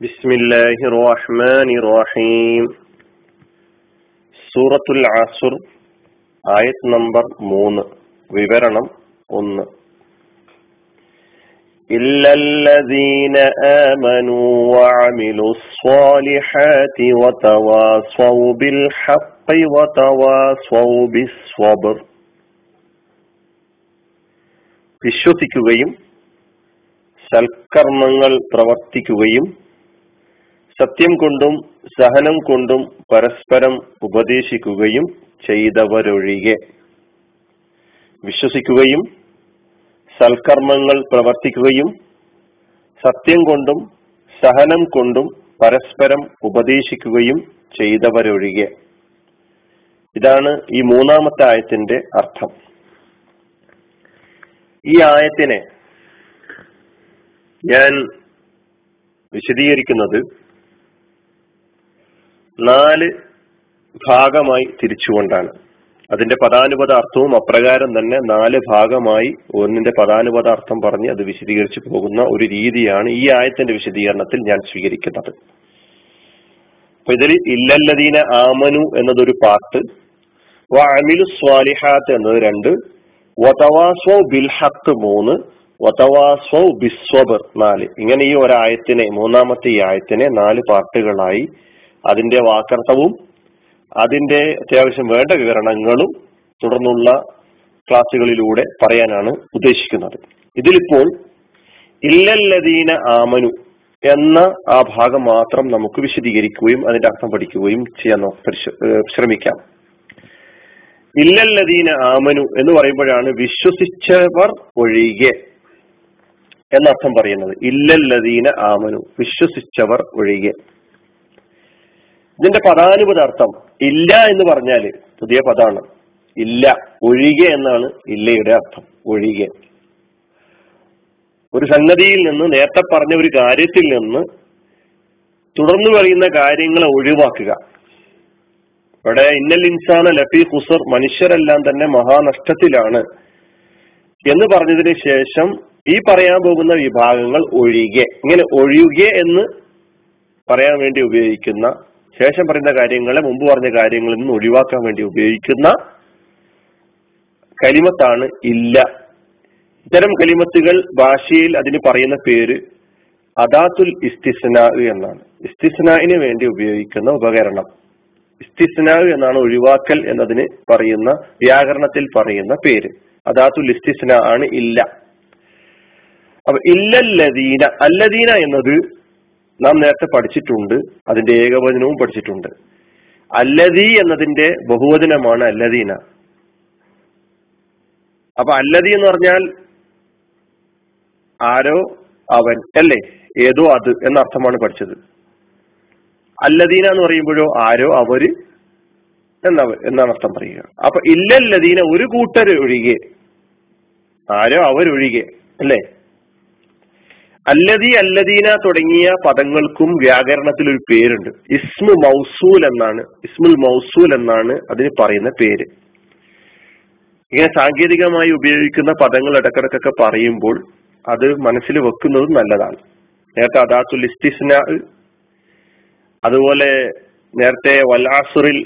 بسم الله الرحمن الرحيم സൂറത്തുൽ ആസുർ ആയത് നമ്പർ മൂന്ന് വിവരണം ഒന്ന് إلا الذين آمنوا وعملوا الصالحات وتواصوا بالحق وتواصوا بالصبر വിശ്വസിക്കുകയും സൽക്കർമ്മങ്ങൾ പ്രവർത്തിക്കുകയും സത്യം കൊണ്ടും സഹനം കൊണ്ടും പരസ്പരം ഉപദേശിക്കുകയും ചെയ്തവരൊഴികെ. വിശ്വസിക്കുകയും സൽക്കർമ്മങ്ങൾ പ്രവർത്തിക്കുകയും സത്യം കൊണ്ടും സഹനം കൊണ്ടും പരസ്പരം ഉപദേശിക്കുകയും ചെയ്തവരൊഴികെ. ഇതാണ് ഈ മൂന്നാമത്തെ ആയത്തിന്റെ അർത്ഥം. ഈ ആയത്തിനെ ഞാൻ വിശദീകരിക്കുന്നത് നാല് ഭാഗമായി തിരിച്ചുകൊണ്ടാണ്. അതിന്റെ പദാനുപത അർത്ഥവും അപ്രകാരം തന്നെ നാല് ഭാഗമായി ഒന്നിന്റെ പദാനുപത അർത്ഥം പറഞ്ഞ് അത് വിശദീകരിച്ചു പോകുന്ന ഒരു രീതിയാണ് ഈ ആയത്തിന്റെ വിശദീകരണത്തിൽ ഞാൻ സ്വീകരിക്കുന്നത്. അപ്പൊ ഇതിൽ ഇല്ലല്ലദീന ആമനു എന്നതൊരു പാർട്ട് വ അമിലു സ്വാലിഹാത്ത് എന്നത് രണ്ട് വതവാസ്വ ബിൽഹത്ത് മൂന്ന് വതവാസ്വ ബിസ്വബർ നാല്. ഇങ്ങനെ ഈ ഒരായത്തിനെ മൂന്നാമത്തെ ഈ ആയത്തിനെ നാല് പാർട്ടുകളായി അതിന്റെ വാക്കർത്ഥവും അതിന്റെ അത്യാവശ്യം വേണ്ട വിവരണങ്ങളും തുടർന്നുള്ള ക്ലാസ്സുകളിലൂടെ പറയാനാണ് ഉദ്ദേശിക്കുന്നത്. ഇതിലിപ്പോൾ ഇല്ലല്ലദീന ആമനു എന്ന ആ ഭാഗം മാത്രം നമുക്ക് വിശദീകരിക്കുകയും അതിന്റെ അർത്ഥം പഠിക്കുകയും ചെയ്യാൻ ശ്രമിക്കാം. ഇല്ലല്ലദീന ആമനു എന്ന് പറയുമ്പോഴാണ് വിശ്വസിച്ചവർ ഒഴികെ എന്നർത്ഥം പറയുന്നത്. ഇല്ലല്ലദീന ആമനു വിശ്വസിച്ചവർ ഒഴികെ. ഇതിന്റെ പദാനുപദാർത്ഥം ഇല്ല എന്ന് പറഞ്ഞാൽ പുതിയ പദമാണ് ഇല്ല ഒഴികെ എന്നാണ് ഇല്ലയുടെ അർത്ഥം. ഒഴികെ. ഒരു സംഗതിയിൽ നിന്ന് നേരത്തെ പറഞ്ഞ ഒരു കാര്യത്തിൽ നിന്ന് തുടർന്നു പറയുന്ന കാര്യങ്ങളെ ഒഴിവാക്കുക. ഇവിടെ ഇന്നൽ ഇൻസാന ലഫി ഖുസർ മനുഷ്യരെല്ലാം തന്നെ മഹാനഷ്ടത്തിലാണ് എന്ന് പറഞ്ഞതിന് ശേഷം ഈ പറയാൻ പോകുന്ന വിഭാഗങ്ങൾ ഒഴികെ. ഇങ്ങനെ ഒഴികെ എന്ന് പറയാൻ വേണ്ടി ഉപയോഗിക്കുന്ന ശേഷം പറയുന്ന കാര്യങ്ങളെ മുമ്പ് പറഞ്ഞ കാര്യങ്ങളിൽ നിന്ന് ഒഴിവാക്കാൻ വേണ്ടി ഉപയോഗിക്കുന്ന കലിമത്താണ് ഇല്ല. ഇത്തരം കലിമത്തുകൾ ഭാഷയിൽ അതിന് പറയുന്ന പേര് അദാത്തുൽ ഇസ്തിസ്ന എന്നാണ്. ഇസ്തിസ്നാവിന് വേണ്ടി ഉപയോഗിക്കുന്ന ഉപകരണം. ഇസ്തിസ്നാവ് എന്നാണ് ഒഴിവാക്കൽ എന്നതിന് പറയുന്ന വ്യാകരണത്തിൽ പറയുന്ന പേര്. അദാത്തുൽ ഇസ്തിസ്ന ആണ് ഇല്ല. അപ്പൊ ഇല്ലല്ലദീന അല്ലദീന എന്നത് നാം നേരത്തെ പഠിച്ചിട്ടുണ്ട് അതിന്റെ ഏകവചനവും പഠിച്ചിട്ടുണ്ട്. അല്ലതി എന്നതിന്റെ ബഹുവചനമാണ് അല്ലദീന. അപ്പൊ അല്ലതി എന്ന് പറഞ്ഞാൽ ആരോ അവൻ അല്ലേ? ഏതോ അത് എന്ന അർത്ഥമാണ് പഠിച്ചത്. അല്ലദീന എന്ന് പറയുമ്പോഴോ ആരോ അവർ എന്ന എന്നാണ് അർത്ഥം പറയുക. അപ്പൊ ഇല്ലല്ലദീന ഒരു കൂട്ടർ ഒഴികെ ആരോ അവരൊഴികെ അല്ലേ? അല്ലദി അല്ലദീന തുടങ്ങിയ പദങ്ങൾക്കും വ്യാകരണത്തിൽ ഒരു പേരുണ്ട്. ഇസ്മു മൗസൂൽ എന്നാണ് ഇസ്മുൽ മൗസൂൽ എന്നാണ് അതിന് പറയുന്ന പേര്. ഇങ്ങനെ സാങ്കേതികമായി ഉപയോഗിക്കുന്ന പദങ്ങൾ ഇടക്കിടക്കൊക്കെ പറയുമ്പോൾ അത് മനസ്സിൽ വെക്കുന്നതും നല്ലതാണ്. നേരത്തെ അദാത്തുൽ ഇസ്തിസ്ന അതുപോലെ നേരത്തെ വല്ലാസുറിൽ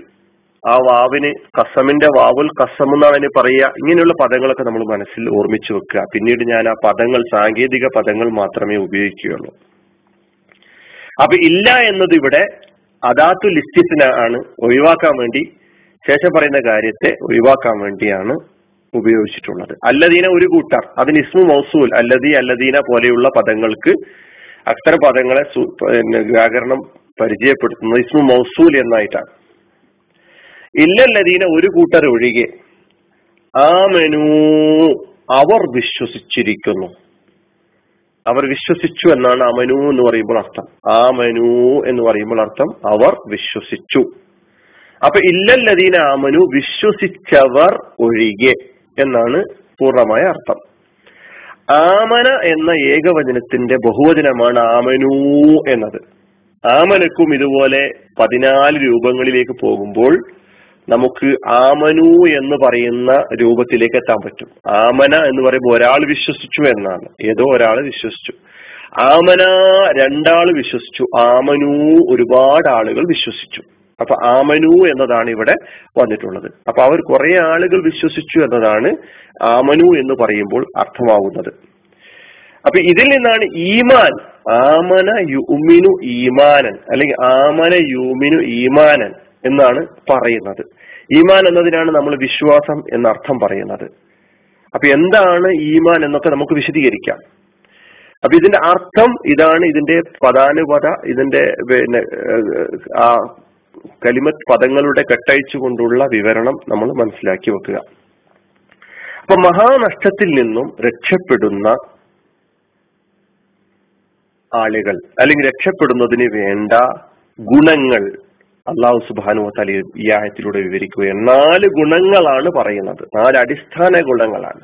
ആ വാവിന് കസമിന്റെ വാവുൽ കസം എന്നാണ് അതിന് പറയുക. ഇങ്ങനെയുള്ള പദങ്ങളൊക്കെ നമ്മൾ മനസ്സിൽ ഓർമ്മിച്ചു വെക്കുക. പിന്നീട് ഞാൻ ആ പദങ്ങൾ സാങ്കേതിക പദങ്ങൾ മാത്രമേ ഉപയോഗിക്കുകയുള്ളൂ. അപ്പൊ ഇല്ല എന്നത് ഇവിടെ അതാത്തു ലിസ്റ്റിസിന ആണ് ഒഴിവാക്കാൻ വേണ്ടി ശേഷം പറയുന്ന കാര്യത്തെ ഒഴിവാക്കാൻ വേണ്ടിയാണ് ഉപയോഗിച്ചിട്ടുള്ളത്. അല്ലദീന ഒരു കൂട്ടർ അതിന് ഇസ്മു മൗസൂൽ അല്ലദീ അല്ലദീന പോലെയുള്ള പദങ്ങൾക്ക് അത്തരം പദങ്ങളെ വ്യാകരണം പരിചയപ്പെടുത്തുന്നത് ഇസ്മു മൗസൂൽ എന്നായിട്ടാണ്. ഇല്ലല്ലദീന ഒരു കൂട്ടർ ഒഴികെ. ആമനു. അവർ വിശ്വസിച്ചിരിക്കുന്നു. അവർ വിശ്വസിച്ചു എന്നാണ് അമനു എന്ന് പറയുമ്പോൾ അർത്ഥം. ആമനു എന്ന് പറയുമ്പോൾ അർത്ഥം അവർ വിശ്വസിച്ചു. അപ്പൊ ഇല്ലല്ലദീന ആമനു വിശ്വസിച്ചവർ ഒഴികെ എന്നാണ് പൂർണമായ അർത്ഥം. ആമന എന്ന ഏകവചനത്തിന്റെ ബഹുവചനമാണ് ആമനു എന്നത്. ആമനക്കും ഇതുപോലെ പതിനാല് രൂപങ്ങളിലേക്ക് പോകുമ്പോൾ നമുക്ക് ആമനു എന്ന് പറയുന്ന രൂപത്തിലേക്ക് എത്താൻ പറ്റും. ആമന എന്ന് പറയുമ്പോൾ ഒരാൾ വിശ്വസിച്ചു എന്നാണ്. ഏതോ ഒരാൾ വിശ്വസിച്ചു. ആമന രണ്ടാൾ വിശ്വസിച്ചു. ആമനു ഒരുപാട് ആളുകൾ വിശ്വസിച്ചു. അപ്പൊ ആമനു എന്നതാണ് ഇവിടെ വന്നിട്ടുള്ളത്. അപ്പൊ അവർ കുറെ ആളുകൾ വിശ്വസിച്ചു എന്നതാണ് ആമനു എന്ന് പറയുമ്പോൾ അർത്ഥമാവുന്നത്. അപ്പൊ ഇതിൽ നിന്നാണ് ഈമാൻ ആമന യുമിനു ഈമാനൻ അല്ലെങ്കിൽ ആമന യുമിനു ഈമാനൻ എന്നാണ് പറയുന്നത്. ഈമാൻ എന്നതിനാണ് നമ്മൾ വിശ്വാസം എന്ന അർത്ഥം പറയുന്നത്. അപ്പൊ എന്താണ് ഈമാൻ എന്നൊക്കെ നമുക്ക് വിശദീകരിക്കാം. അപ്പൊ ഇതിന്റെ അർത്ഥം ഇതാണ് ഇതിന്റെ പദാനുപത ഇതിന്റെ പിന്നെ ആ കലിമത്ത് പദങ്ങളുടെ കെട്ടഴിച്ചു കൊണ്ടുള്ള വിവരണം നമ്മൾ മനസ്സിലാക്കി വെക്കുക. അപ്പൊ മഹാനഷ്ടത്തിൽ നിന്നും രക്ഷപ്പെടുന്ന ആളുകൾ അല്ലെങ്കിൽ രക്ഷപ്പെടുന്നതിന് വേണ്ട ഗുണങ്ങൾ അള്ളാഹു സുബാനു തലി ഈ ആയത്തിലൂടെ വിവരിക്കുകയാണ്. നാല് ഗുണങ്ങളാണ് പറയുന്നത്. നാല് അടിസ്ഥാന ഗുണങ്ങളാണ്.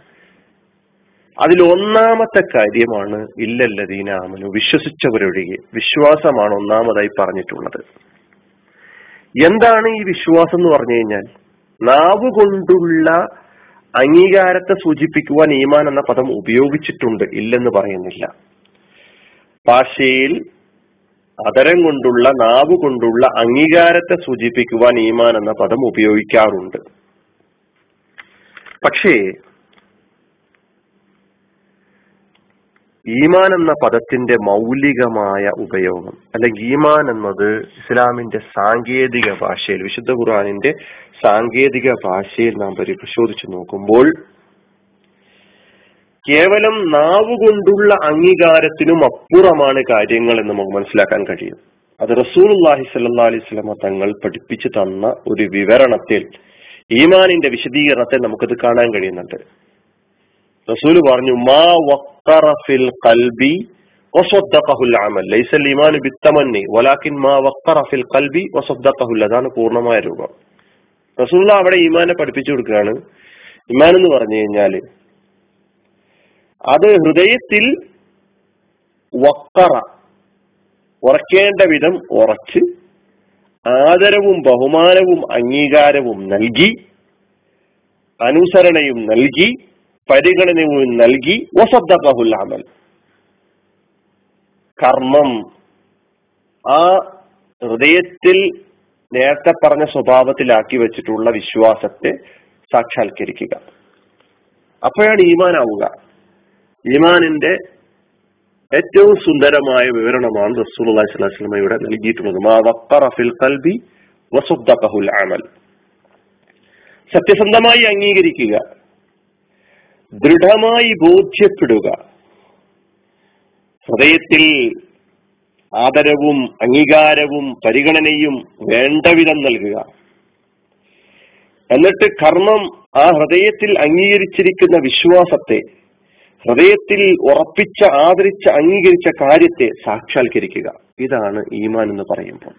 അതിൽ ഒന്നാമത്തെ കാര്യമാണ് ഇല്ലല്ലദീന ആമനു വിശ്വസിച്ചവരൊഴികെ. വിശ്വാസമാണ് ഒന്നാമതായി പറഞ്ഞിട്ടുള്ളത്. എന്താണ് ഈ വിശ്വാസം എന്ന് പറഞ്ഞു കഴിഞ്ഞാൽ നാവ് കൊണ്ടുള്ള അംഗീകാരത്തെ സൂചിപ്പിക്കുവാൻ ഈമാൻ എന്ന പദം ഉപയോഗിച്ചിട്ടുണ്ട് ഇല്ലെന്ന് പറയുന്നില്ല. ഭാഷയിൽ അതരം കൊണ്ടുള്ള നാവ് കൊണ്ടുള്ള അംഗീകാരത്തെ സൂചിപ്പിക്കുവാൻ ഈമാൻ എന്ന പദം ഉപയോഗിക്കാറുണ്ട്. പക്ഷേ ഈമാൻ എന്ന പദത്തിന്റെ മൗലികമായ ഉപയോഗം അല്ലെങ്കിൽ ഈമാൻ എന്നത് ഇസ്ലാമിന്റെ സാങ്കേതിക ഭാഷയിൽ വിശുദ്ധ ഖുർആാനിന്റെ സാങ്കേതിക ഭാഷയിൽ നാം പരിശോധിച്ചു നോക്കുമ്പോൾ കേവലം നാവുകൊണ്ടുള്ള അംഗീകാരത്തിനും അപ്പുറമാണ് കാര്യങ്ങൾ എന്ന് നമുക്ക് മനസ്സിലാക്കാൻ കഴിയും. അത് റസൂൽ അള്ളാഹി സല്ലാ അലൈഹി സ്വലമ തങ്ങൾ പഠിപ്പിച്ചു തന്ന ഒരു വിവരണത്തിൽ ഈമാനിന്റെ വിശദീകരണത്തെ നമുക്കത് കാണാൻ കഴിയുന്നുണ്ട്. റസൂൽ പറഞ്ഞു മാ കൽബി അതാണ് പൂർണമായ രൂപം. റസൂള്ള അവിടെ ഈമാനെ പഠിപ്പിച്ചു കൊടുക്കുകയാണ്. ഇമാൻ എന്ന് പറഞ്ഞു കഴിഞ്ഞാൽ അത് ഹൃദയത്തിൽ വക്കറ ഉറക്കേണ്ട വിധം ഉറച്ച് ആദരവും ബഹുമാനവും അംഗീകാരവും നൽകി അനുസരണയും നൽകി പരിഗണനയും നൽകി വസദ്ദഖഹുൽ അമൽ. കർമ്മം ആ ഹൃദയത്തിൽ നേരത്തെ പറഞ്ഞ സ്വഭാവത്തിലാക്കി വെച്ചിട്ടുള്ള വിശ്വാസത്തെ സാക്ഷാത്കരിക്കുക. അപ്പോഴാണ് ഈമാനാവുക. ഈമാനിന്റെ ഏറ്റവും സുന്ദരമായ വിവരണമാണ് റസൂൽ അള്ളഹി സ്വലാസ്ലമയുടെ നൽകിയിട്ടുള്ളത്. മാ വക്കറഫിൽ കൽബി വസുദ്ദഖഹുൽ അമൽ. സത്യസന്ധമായി അംഗീകരിക്കുക. ദൃഢമായി ബോധ്യപ്പെടുക. ഹൃദയത്തിൽ ആദരവും അംഗീകാരവും പരിഗണനയും വേണ്ടവിധം നൽകുക. എന്നിട്ട് കർമ്മം ആ ഹൃദയത്തിൽ അംഗീകരിച്ചിരിക്കുന്ന വിശ്വാസത്തെ ഹൃദയത്തിൽ ഉറപ്പിച്ച ആദരിച്ച അംഗീകരിച്ച കാര്യത്തെ സാക്ഷാത്കരിക്കുക. ഇതാണ് ഈമാൻ എന്ന് പറയുമ്പോൾ.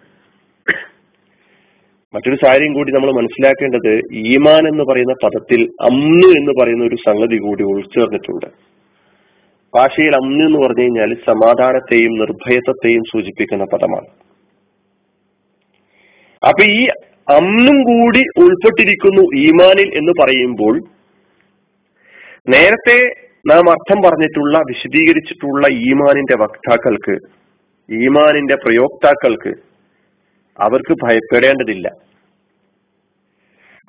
മറ്റൊരു കാര്യം കൂടി നമ്മൾ മനസ്സിലാക്കേണ്ടത് ഈമാൻ എന്ന് പറയുന്ന പദത്തിൽ അമ്ന് എന്ന് പറയുന്ന ഒരു സംഗതി കൂടി ഉൾച്ചേർന്നിട്ടുണ്ട്. ഭാഷയിൽ അമ്ന് എന്ന് പറഞ്ഞു കഴിഞ്ഞാൽ സമാധാനത്തെയും നിർഭയത്വത്തെയും സൂചിപ്പിക്കുന്ന പദമാണ്. അപ്പൊ ഈ അമ്നും കൂടി ഉൾപ്പെട്ടിരിക്കുന്നു ഈമാനിൽ എന്ന് പറയുമ്പോൾ നേരത്തെ നാം അർത്ഥം പറഞ്ഞിട്ടുള്ള വിശദീകരിച്ചിട്ടുള്ള ഈമാനിന്റെ വക്താക്കൾക്ക് ഈമാനിന്റെ പ്രയോക്താക്കൾക്ക് അവർക്ക് ഭയപ്പെടേണ്ടതില്ല.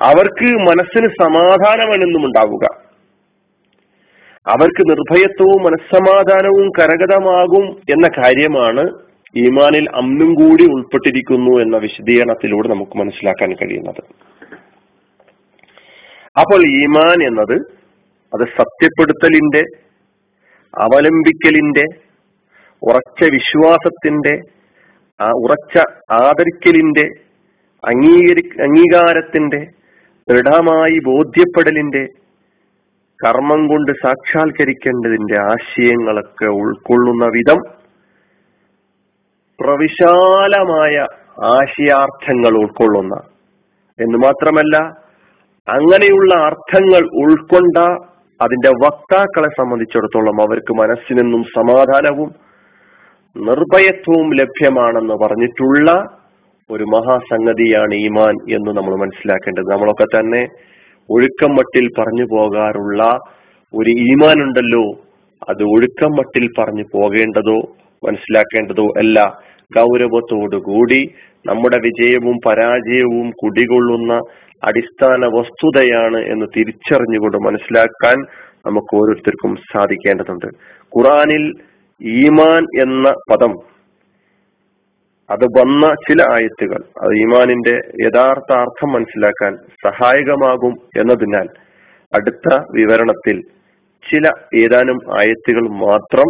അവർക്ക് മനസ്സിന് സമാധാനമാണെന്നും ഉണ്ടാവുക. അവർക്ക് നിർഭയത്വവും മനസ്സമാധാനവും കരഗതമാകും എന്ന കാര്യമാണ് ഈമാനിൽ അന്നും കൂടി ഉൾപ്പെട്ടിരിക്കുന്നു എന്ന വിശദീകരണത്തിലൂടെ നമുക്ക് മനസ്സിലാക്കാൻ കഴിയുന്നത്. അപ്പോൾ ഈമാൻ എന്നത് അത് സത്യപ്പെടുത്തലിന്റെ അവലംബിക്കലിന്റെ ഉറച്ച വിശ്വാസത്തിന്റെ ഉറച്ച ആദരിക്കലിന്റെ അംഗീകരി അംഗീകാരത്തിന്റെ ദൃഢമായി ബോധ്യപ്പെടലിന്റെ കർമ്മം കൊണ്ട് സാക്ഷാത്കരിക്കേണ്ടതിന്റെ ആശയങ്ങളൊക്കെ ഉൾക്കൊള്ളുന്ന വിധം പ്രവിശാലമായ ആശയാർത്ഥങ്ങൾ ഉൾക്കൊള്ളുന്ന. എന്ന് മാത്രമല്ല അങ്ങനെയുള്ള അർത്ഥങ്ങൾ ഉൾക്കൊണ്ട അതിന്റെ വക്താക്കളെ സംബന്ധിച്ചിടത്തോളം അവർക്ക് മനസ്സിനെന്നും സമാധാനവും നിർഭയത്വവും ലഭ്യമാണെന്ന് പറഞ്ഞിട്ടുള്ള ഒരു മഹാസംഗതിയാണ് ഈമാൻ എന്ന് നമ്മൾ മനസ്സിലാക്കേണ്ടത്. നമ്മളൊക്കെ തന്നെ ഒഴുക്കം മട്ടിൽ പറഞ്ഞു പോകാറുള്ള ഒരു ഈമാൻ ഉണ്ടല്ലോ അത് ഒഴുക്കം മട്ടിൽ പറഞ്ഞു പോകേണ്ടതോ മനസ്സിലാക്കേണ്ടതോ അല്ല. ഗൗരവത്തോടുകൂടി നമ്മുടെ വിജയവും പരാജയവും കുടികൊള്ളുന്ന അടിസ്ഥാന വസ്തുതയാണ് എന്ന് തിരിച്ചറിഞ്ഞുകൊണ്ട് മനസ്സിലാക്കാൻ നമുക്ക് ഓരോരുത്തർക്കും സാധിക്കേണ്ടതുണ്ട്. ഖുറാനിൽ ഈമാൻ എന്ന പദം അത് വന്ന ചില ആയത്തുകൾ അത് ഈമാനിന്റെ യഥാർത്ഥ അർത്ഥം മനസ്സിലാക്കാൻ സഹായകമാകും എന്നതിനാൽ അടുത്ത വിവരണത്തിൽ ചില ഏതാനും ആയത്തുകൾ മാത്രം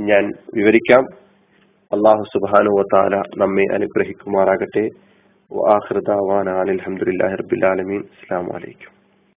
ഞാൻ വിവരിക്കാം. അള്ളാഹു സുബാനുവ താല നമ്മെ അനുഗ്രഹിക്കുമാറാകട്ടെ. വാഹൃദാവാൻ അലഹമുല്ലാ റബിലാലമീൻ അസ്സാം വലൈക്കും